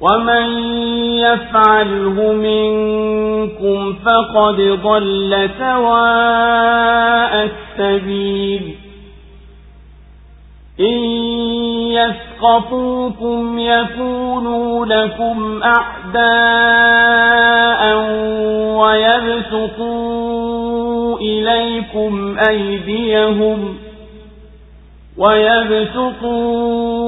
ومن يفعله منكم فقد ضل سواء السبيل إن يسقطوكم يكونوا لكم أعداء ويبسطوا إليكم أيديهم ويبسطوا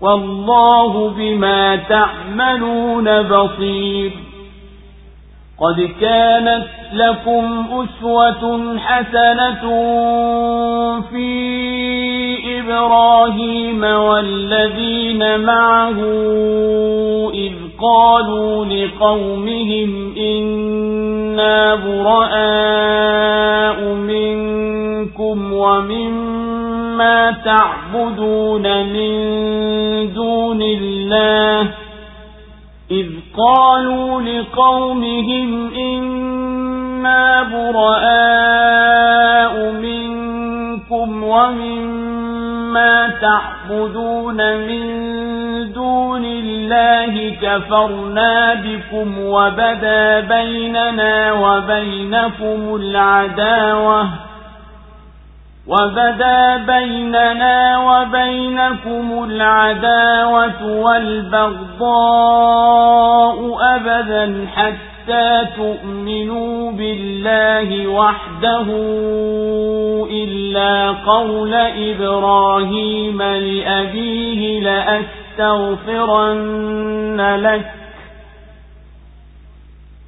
والله بما تعملون بصير قد كانت لكم أسوة حسنة في إبراهيم والذين معه إذ قالوا لقومهم إنا براء منكم ومن ما تعبدون من دون الله إذ قالوا لقومهم إنا براء منكم ومما تعبدون من دون الله كفرنا بكم وبدا بيننا وبينكم العداوة وبدا بيننا وبينكم العداوة والبغضاء أبدا حتى تؤمنوا بالله وحده إلا قول إبراهيم لأبيه لأستغفرن لك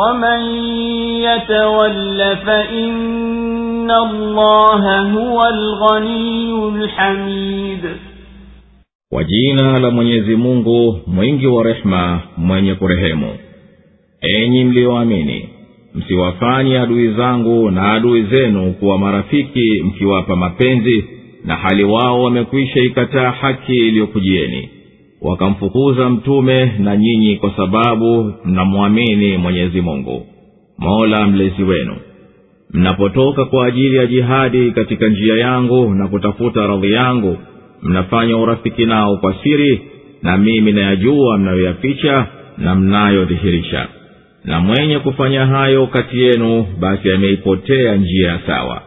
ومن يتول فإن الله هو الغني الحميد kwa jina la mwenyezi mungu mwingi wa rehema mwenye kurehemu enyi mliyoamini msiwafanye adui zangu na adui zenu kuwa marafiki mkiwapa mapenzi na hali wao wamekwisha ikataa haki iliyokujieni wakamfukuza mtume na nyinyi kwa sababu mnamwamini mwenyezi mungu mola mlezi wenu mnapotoka kwa ajili ya jihadi katika njia yangu na kutafuta radhi yangu mnafanya urafiki nao kwa siri na mimi nayajua mnayoyaficha na mnayodhihirisha na mwenye kufanya hayo kati yenu basi ameipotea njia ya sawa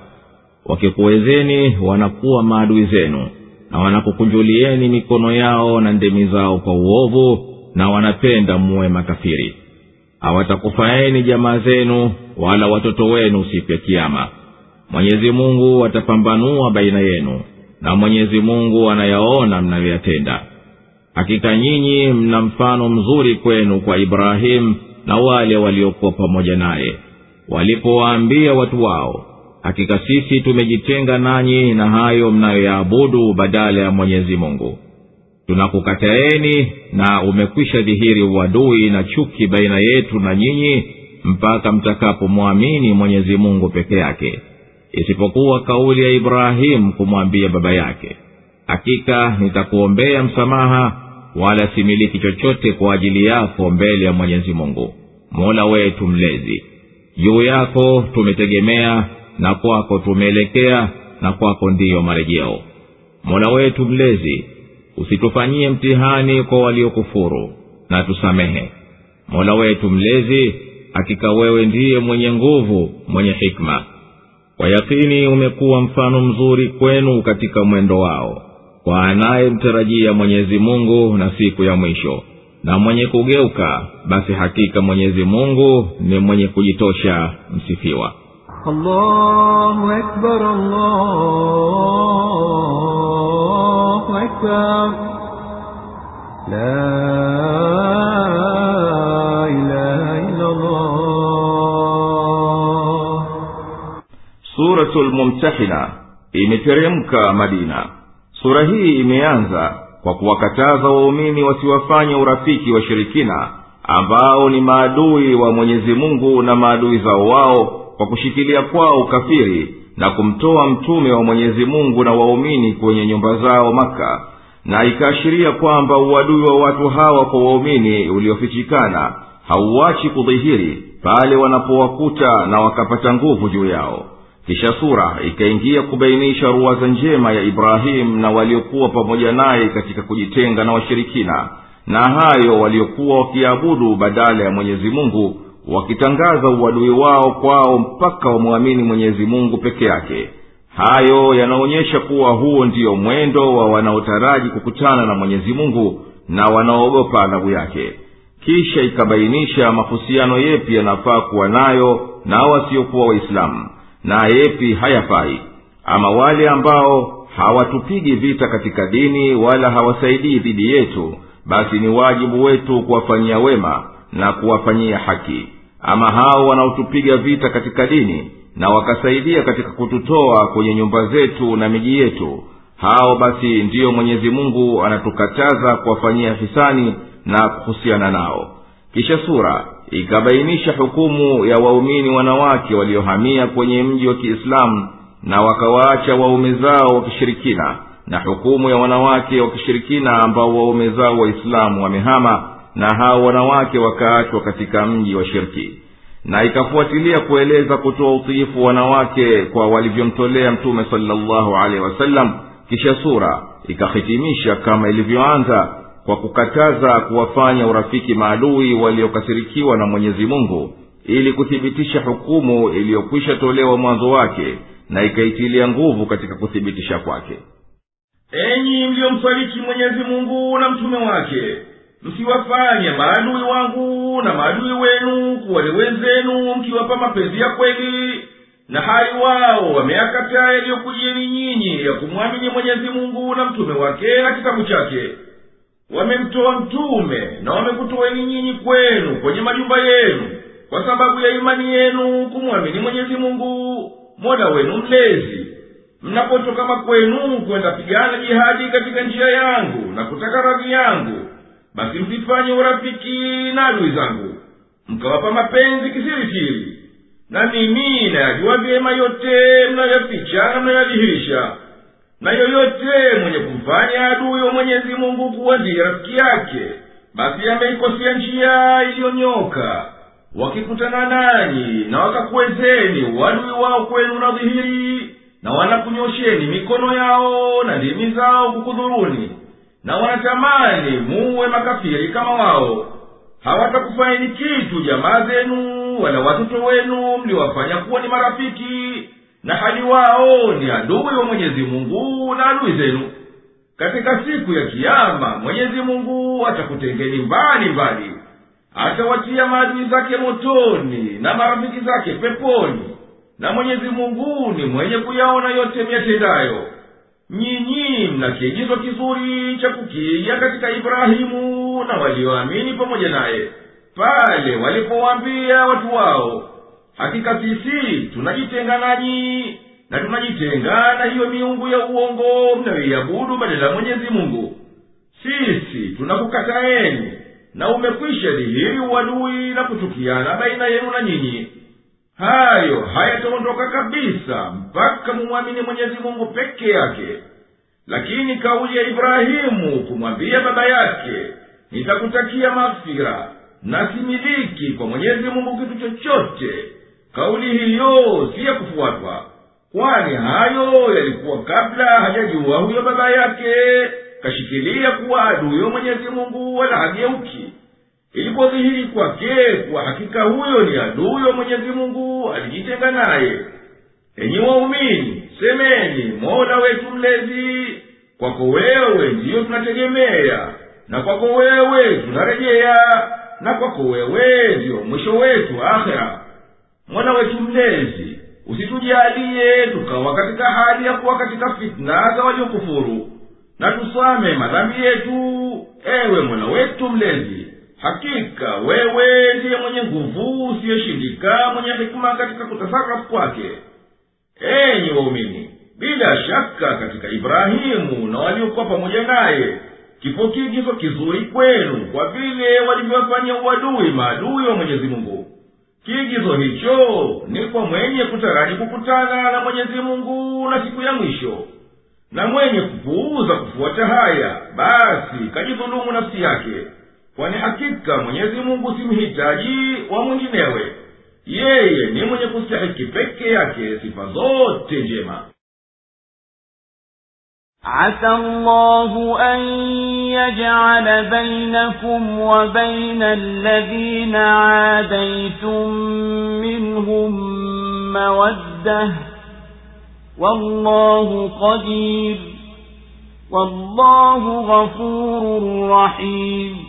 wakikuwezeni wanakuwa maadui zenu na wanakukunjulieni mikono yao na ndemi zao kwa uovu na wanapenda muwe makafiri hawatakufaeni jamaa zenu wala watoto wenu siku ya kiama mwenyezi mungu atapambanua baina yenu na mwenyezi mungu anayaona mnayoyatenda hakika nyinyi mna mfano mzuri kwenu kwa ibrahimu na wale waliokuwa pamoja naye walipowaambia watu wao hakika sisi tumejitenga nanyi na hayo mnayoyaabudu badala ya mwenyezi mungu tunakukataeni na umekwisha dhihiri uadui na chuki baina yetu na nyinyi mpaka mtakapomwamini mwenyezi mungu peke yake isipokuwa kauli ya ibrahimu kumwambia baba yake hakika nitakuombea msamaha wala similiki chochote kwa ajili yako mbele ya mwenyezi mungu mola wetu mlezi juu yako tumetegemea na kwako tumeelekea na kwako ndiyo marejeo mola wetu mlezi usitufanyie mtihani kwa waliokufuru na tusamehe mola wetu mlezi hakika wewe ndiye mwenye nguvu mwenye hikma kwa yakini umekuwa mfano mzuri kwenu katika mwendo wao kwa anayemtarajia mwenyezi mungu na siku ya mwisho na mwenye kugeuka basi hakika mwenyezi mungu ni mwenye kujitosha msifiwa الله أكبر الله أكبر لا إله إلا الله سورة imeteremka madina sura hii imeanza kwa kuwakataza waumini wasiwafanye urafiki washirikina ambao ni maadui wa mwenyezi mungu na maadui zao wao kwa kushikilia kwao ukafiri na kumtoa mtume wa mwenyezi mungu na waumini kwenye nyumba zao maka na ikaashiria kwamba uadui wa watu hawa kwa waumini uliofichikana hauwachi kudhihiri pale wanapowakuta na wakapata nguvu juu yao kisha sura ikaingia kubainisha ruwaza njema ya ibrahimu na waliokuwa pamoja naye katika kujitenga na washirikina na hayo waliokuwa wakiabudu badala ya mwenyezi mungu wakitangaza uadui wao kwao mpaka wamwamini mwenyezi mungu peke yake hayo yanaonyesha kuwa huo ndiyo mwendo wa wanaotaraji kukutana na mwenyezi mungu na wanaoogopa adhabu yake kisha ikabainisha mahusiano yepi yanafaa kuwa nayo na wasiokuwa waislamu na yepi hayafai ama wale ambao hawatupigi vita katika dini wala hawasaidii dhidi yetu basi ni wajibu wetu kuwafanyia wema na kuwafanyia haki ama hao wanaotupiga vita katika dini na wakasaidia katika kututoa kwenye nyumba zetu na miji yetu hao basi ndiyo mwenyezi mungu anatukataza kuwafanyia hisani na kuhusiana nao kisha sura ikabainisha hukumu ya waumini wanawake waliohamia kwenye mji wa kiislamu na wakawaacha waume zao wakishirikina na hukumu ya wanawake wakishirikina ambao waume zao waislamu wamehama na hao wanawake wakaachwa katika mji wa shirki na ikafuatilia kueleza kutoa utiifu wanawake kwa walivyomtolea mtume salllahu alehi wasallam kisha sura ikahitimisha kama ilivyoanza kwa kukataza kuwafanya urafiki maadui waliokasirikiwa na mwenyezi mungu ili kuthibitisha hukumu iliyokwisha tolewa mwanzo wake na ikaitilia nguvu katika kuthibitisha kwake enyi mliyomsaliki mwenyezi mungu na mtume wake mkiwafanya maadui wangu na maadui wenu kuwa wenzenu mkiwapa mapenzi ya kweli na hali wao wameakataa yaliyokujieni nyinyi ya kumwamini mwenyezi mungu na mtume wake na kitabu chake wamemtoa mtume na wamekutoweni nyinyi kwenu kwenye majumba yenu kwa sababu ya imani yenu kumwamini mwenyezi mungu mola wenu mlezi mnapotoka makwenu kwenda pigana jihadi katika njia yangu na kutaka radhi yangu basi msifanye urafiki na adui zangu mkawapa mapenzi kisirisiri na mimi nayajua vyema yote mnayoyaficha na na yoyote mwenye kumfanya adui wa mwenyezi mungu kuwa ndiye rafiki yake basi ameikosia njia iliyonyoka wakikutana nanyi na wakakuwezeni uadui wao kwenu na dhihiri na wanakunyosheni mikono yao na ndimi zao kukudhuruni na wanatamani muwe makafiri kama wao hawatakufaini kitu jamaa zenu wala watoto wenu mliwafanya kuwa ni marafiki na hali wao ni adui wa mwenyezi mungu na adui zenu katika siku ya kiama mwenyezi mungu atakutengeni mbali mbali atawatia maadui zake motoni na marafiki zake peponi na mwenyezi mungu ni mwenye kuyaona yote miyatendayo mna kiigizo kizuri cha kukiiga katika ibrahimu na walioamini pamoja naye pale walipowaambia watu wao hakika sisi tunajitenga nanyi na tunajitenga na hiyo miungu ya uongo mnayoiabudu badala ya mwenyezi mungu sisi tunakukataeni na umekwisha dhihiri uadui na kuchukiana baina yenu na nyinyi hayo hayataondoka kabisa mpaka mumwamini mwenyezi mungu peke yake lakini kauli ya ibrahimu kumwambia baba yake nitakutakia mafira na similiki kwa mwenyezi mungu kitu chochote kauli hiyo si ya kufuatwa kwani hayo yalikuwa kabla hajajua huyo baba yake kashikilia kuwa aduyo mwenyezi mungu wala hageuki ilipodhihiri kwake kuwa hakika huyo ni aduyo mwenyezi mungu alijitenga naye enyi waumini semeni mola wetu mlezi kwako wewe ndiyo tunategemea na kwako wewe tunarejea na kwako wewe ndiyo mwisho wetu akhera mola wetu mlezi usitujalie tukawa katika hali ya kuwa katika fitna za waliokufuru na tusame madhambi yetu ewe mola wetu mlezi hakika wewe ndiye mwenye nguvu usiyeshindika mwenye hikima katika kutasarafu kwake enyi waumini bila shaka katika ibrahimu na waliokuwa pamoja naye kipo kigizo kizuri kwenu kwa vile walivyowafanyia uadui maadui wa mwenyezi mungu kigizo hicho ni kwa mwenye kutaraji kukutana na mwenyezi mungu na siku ya mwisho na mwenye kupuuza kufuata haya basi kajidhulumu nafsi yake kwani hakika mwenyezi mungu simhitaji wa mwinginewe yeye ni mwenye kustahiki peke yake sifa zote njema عسى الله أن يجعل بينكم وبين الذين عاديتم منهم مودة والله قدير والله غفور رحيم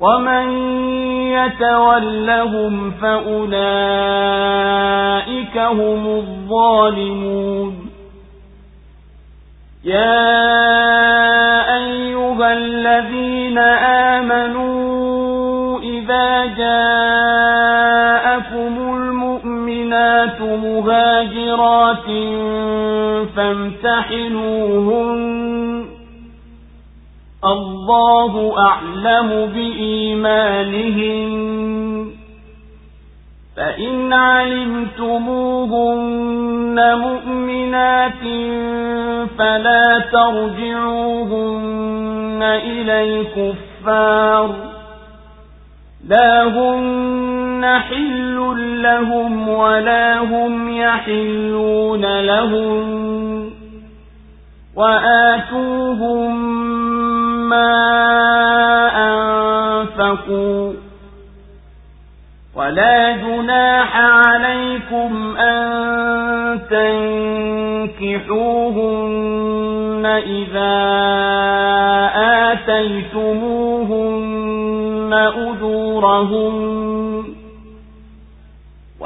ومن يتولهم فأولئك هم الظالمون يا أيها الذين آمنوا إذا جاءكم المؤمنات مهاجرات فامتحنوهن الله أعلم بإيمانهم فإن علمتموهن مؤمنات فلا ترجعوهن إلى الكفار لا هن حل لهم ولا هم يحلون لهم وآتوهم ما أنفقوا ولا جناح عليكم أن تنكحوهن إذا آتيتموهن أجورهن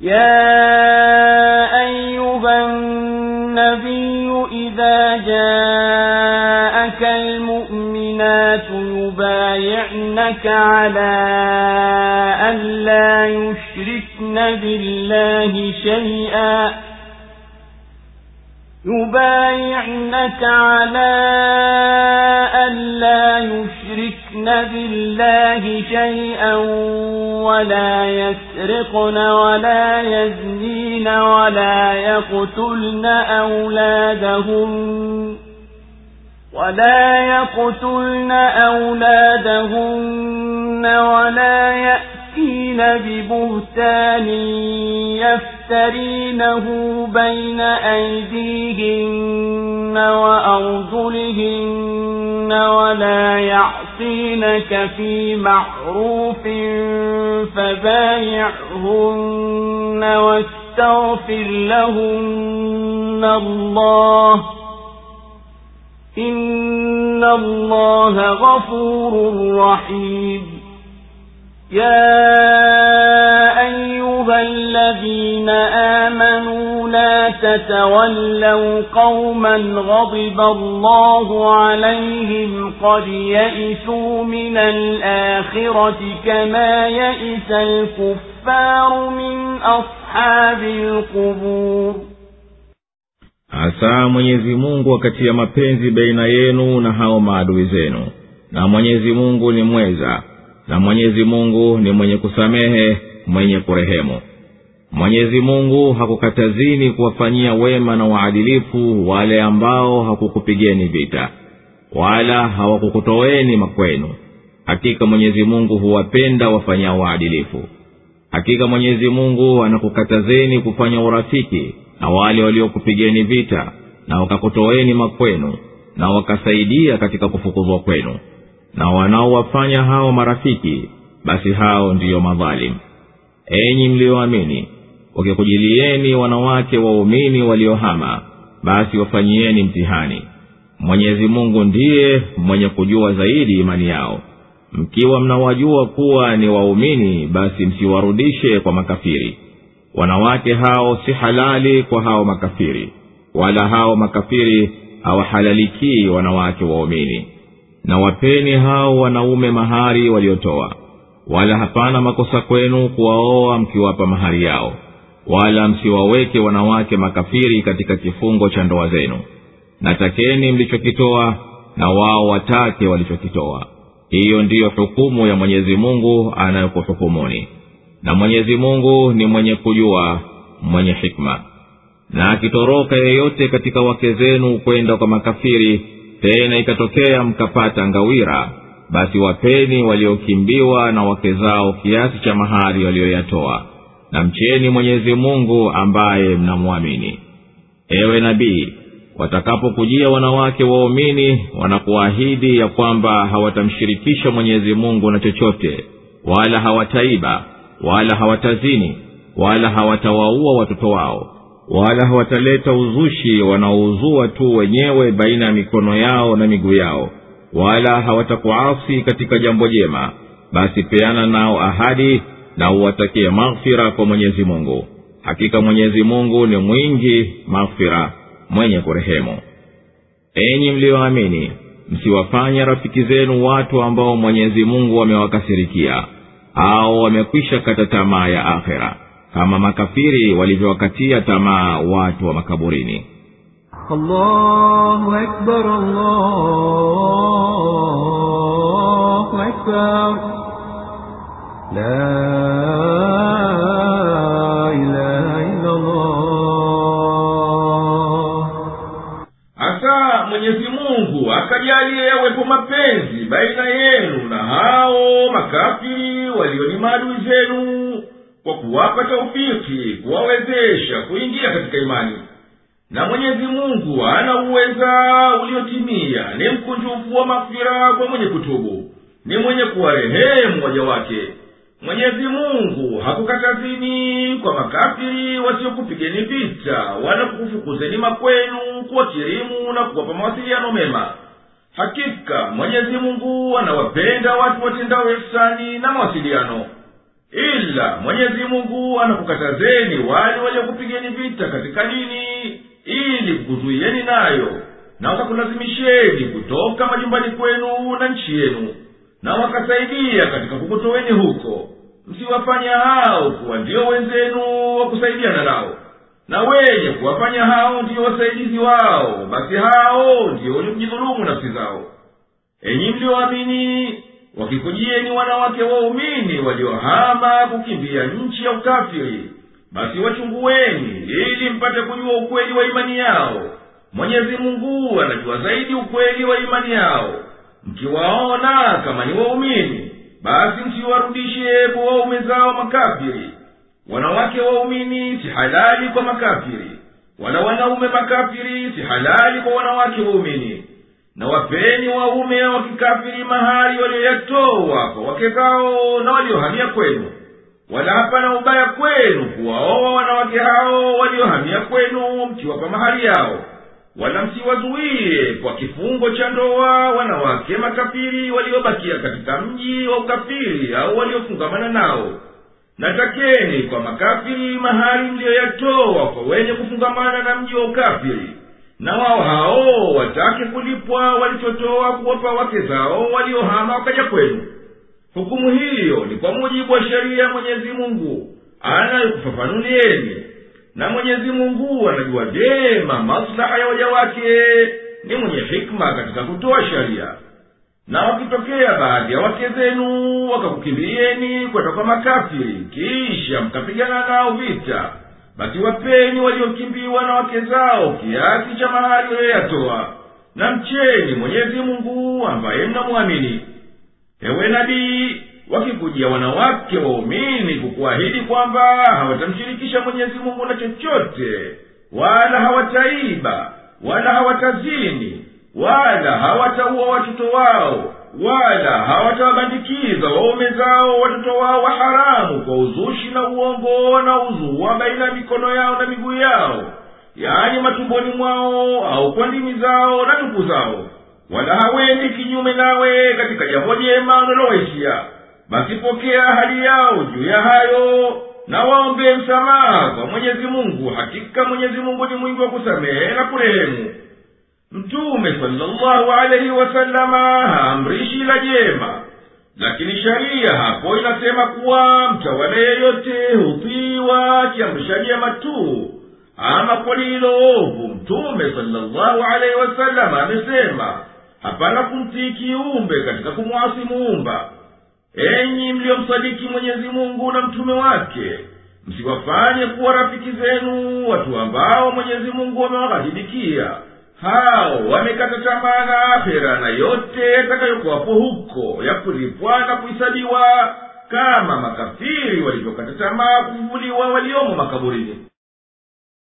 يا أيها النبي إذا جاءك المؤمنات يبايعنك على أن لا يشركن بالله شيئا يبايعنك على أن لا يشركن بالله شيئا ولا يسرقن يسرقن ولا يزنين ولا يقتلن أولادهم ولا يقتلن أولادهن ولا يأتين ببهتان يفترينه بين أيديهن وأرجلهن ولا يعصون يعصينك في معروف فبايعهن واستغفر لهن الله إن الله غفور رحيم يا أيها أيها الذين آمنوا لا تتولوا قوما غضب الله عليهم قد يئسوا من الآخرة كما يئس الكفار من أصحاب القبور hasa mwenyezi mungu akatia mapenzi baina yenu na hao maadui zenu na mwenyezi mungu ni mweza na mwenyezi mungu ni mwenye kusamehe mwenye kurehemu mwenyezi mungu hakukatazini kuwafanyia wema na waadilifu wale ambao hakukupigeni vita wala hawakukutoweni makwenu hakika mwenyezi mungu huwapenda wafanyao waadilifu hakika mwenyezi mungu anakukatazeni kufanya urafiki na wale waliokupigeni vita na wakakutoweni makwenu na wakasaidia katika kufukuzwa kwenu na wanaowafanya hao marafiki basi hao ndiyo madhalimu enyi mliyoamini wakikujilieni wanawake waumini waliohama basi wafanyieni mtihani mwenyezi mungu ndiye mwenye kujua zaidi imani yao mkiwa mnawajua kuwa ni waumini basi msiwarudishe kwa makafiri wanawake hao si halali kwa hao makafiri wala hao makafiri hawahalalikii wanawake waumini na wapeni hao wanaume mahari waliotoa wala hapana makosa kwenu kuwaoa mkiwapa mahari yao wala msiwaweke wanawake makafiri katika kifungo cha ndoa zenu na takeni mlichokitoa na wao watake walichokitoa hiyo ndiyo hukumu ya mwenyezi mungu anayokuhukumuni na mwenyezi mungu ni mwenye kujua mwenye hikma na akitoroka yeyote katika wake zenu kwenda kwa makafiri tena ikatokea mkapata ngawira basi wapeni waliokimbiwa na wake zao kiasi cha mahari walioyatoa na mcheni mwenyezi mungu ambaye mnamwamini ewe nabii watakapokujia wanawake waumini wanakuahidi ya kwamba hawatamshirikisha mwenyezi mungu na chochote wala hawataiba wala hawatazini wala hawatawaua watoto wao wala hawataleta uzushi wanaouzua tu wenyewe baina ya mikono yao na miguu yao wala hawatakuasi katika jambo jema basi peana nao ahadi na uwatakie maghfira kwa mwenyezi mungu hakika mwenyezi mungu ni mwingi maghfira mwenye kurehemu enyi mliyoamini msiwafanye rafiki zenu watu ambao mwenyezi mungu amewakasirikia au wamekwisha kata tamaa ya akhera kama makafiri walivyowakatia tamaa watu wa makaburini الله أكبر الله أكبر لا إله إلا الله Aka Mwenyezi Mungu akajalie yawepo mapenzi baina yenu na hao makafiri walio ni maadui zenu kwa kuwapa taufiki kuwawezesha kuingia katika imani na mwenyezi mungu ana uweza uliotimia ni mkunjufu wa mafira kwa mwenye kutubu ni mwenye kuwarehemu waja wake mwenyezi mungu hakukatazini kwa makafiri wasiokupigeni vita wala kukufukuzeni makwenu kuwakirimu na kuwapa mawasiliano mema hakika mwenyezi mungu anawapenda watu watendao hisani na mawasiliano ila mwenyezi mungu anakukatazeni wale waliokupigeni vita katika dini ili kukuzuieni nayo na wakakulazimisheni kutoka majumbani kwenu na nchi yenu na wakasaidia katika kukutoweni huko msiwafanya hao kuwa ndiyo wenzenu wa kusaidiana nao na wenye kuwafanya hao ndiyo wasaidizi wao basi hao ndiyo wenye kujidhulumu nafsi zao enyi mlioamini wakikujieni wanawake waumini waliohama kukimbia nchi ya ukafiri basi wachungueni ili mpate kujua ukweli wa imani yao mwenyezi mungu anajua zaidi ukweli wa imani yao mkiwaona kama ni waumini basi msiwarudishe kwa waume zao makafiri wanawake waumini si halali kwa makafiri wala wanaume makafiri si halali kwa wanawake waumini na wapeni waume wa kikafiri mahali walioyatowa kwa wake zao na waliohamia kwenu wala hapana ubaya kwenu kuwaoa wanawake hao waliohamia kwenu mkiwapa mahali yao wala msiwazuie kwa kifungo cha ndoa wanawake makafiri waliobakia katika mji wa ukafiri au waliofungamana nao natakeni kwa makafiri mahali mliyoyatoa kwa wenye kufungamana na mji wa ukafiri na wao hao watake kulipwa walichotoa kuwapa wake zao waliohama wakaja kwenu hukumu hiyo ni kwa mujibu wa sheria ya mwenyezi mungu anayokufafanulieni na mwenyezi mungu anajua vyema maslaha ya waja wake ni mwenye hikma katika kutoa sheria na wakitokea baadhi ya wake zenu wakakukimbieni kwenda kwa makafiri kisha mkapigana nao vita basi wapeni waliokimbiwa na wake zao kiasi cha mahali yoyeyatoa na mcheni mwenyezi mungu ambaye mnamwamini ewe nabii wakikujia wanawake waumini kukuahidi kwamba hawatamshirikisha mwenyezi mungu na chochote wala hawataiba wala hawatazini wala hawataua watoto wao wala hawatawabandikiza waume zao watoto wao wa haramu kwa uzushi na uongo na uzuwa baina ya mikono yao na miguu yao yaani matumboni mwao au kwa ndimi zao na tupu zao wala hawendi kinyume nawe katika jambo jema unalowaishia basi pokea hali yao juu ya hayo na waombee msamaha kwa mwenyezi mungu hakika mwenyezi mungu ni mwingi wa kusamehe na kurehemu mtume salllahu alaihi wasalama haamrishi la jema lakini sharia hapo inasema kuwa mtawala yeyote hutiwa kiamrisha jema tu ama kwa lilovu mtume salllahu alaihi wasalama amesema hapana kumtii kiumbe katika kumwasi muumba enyi mliomsadiki mwenyezi mungu na mtume wake msiwafanye kuwa rafiki zenu watu ambao mwenyezi mungu wamewaghahidikia hao wamekata tamaa na ahera na yote yatakayokuwapo huko ya kulipwa na kuhisabiwa kama makafiri walivyokata tamaa kuvuliwa waliomo makaburini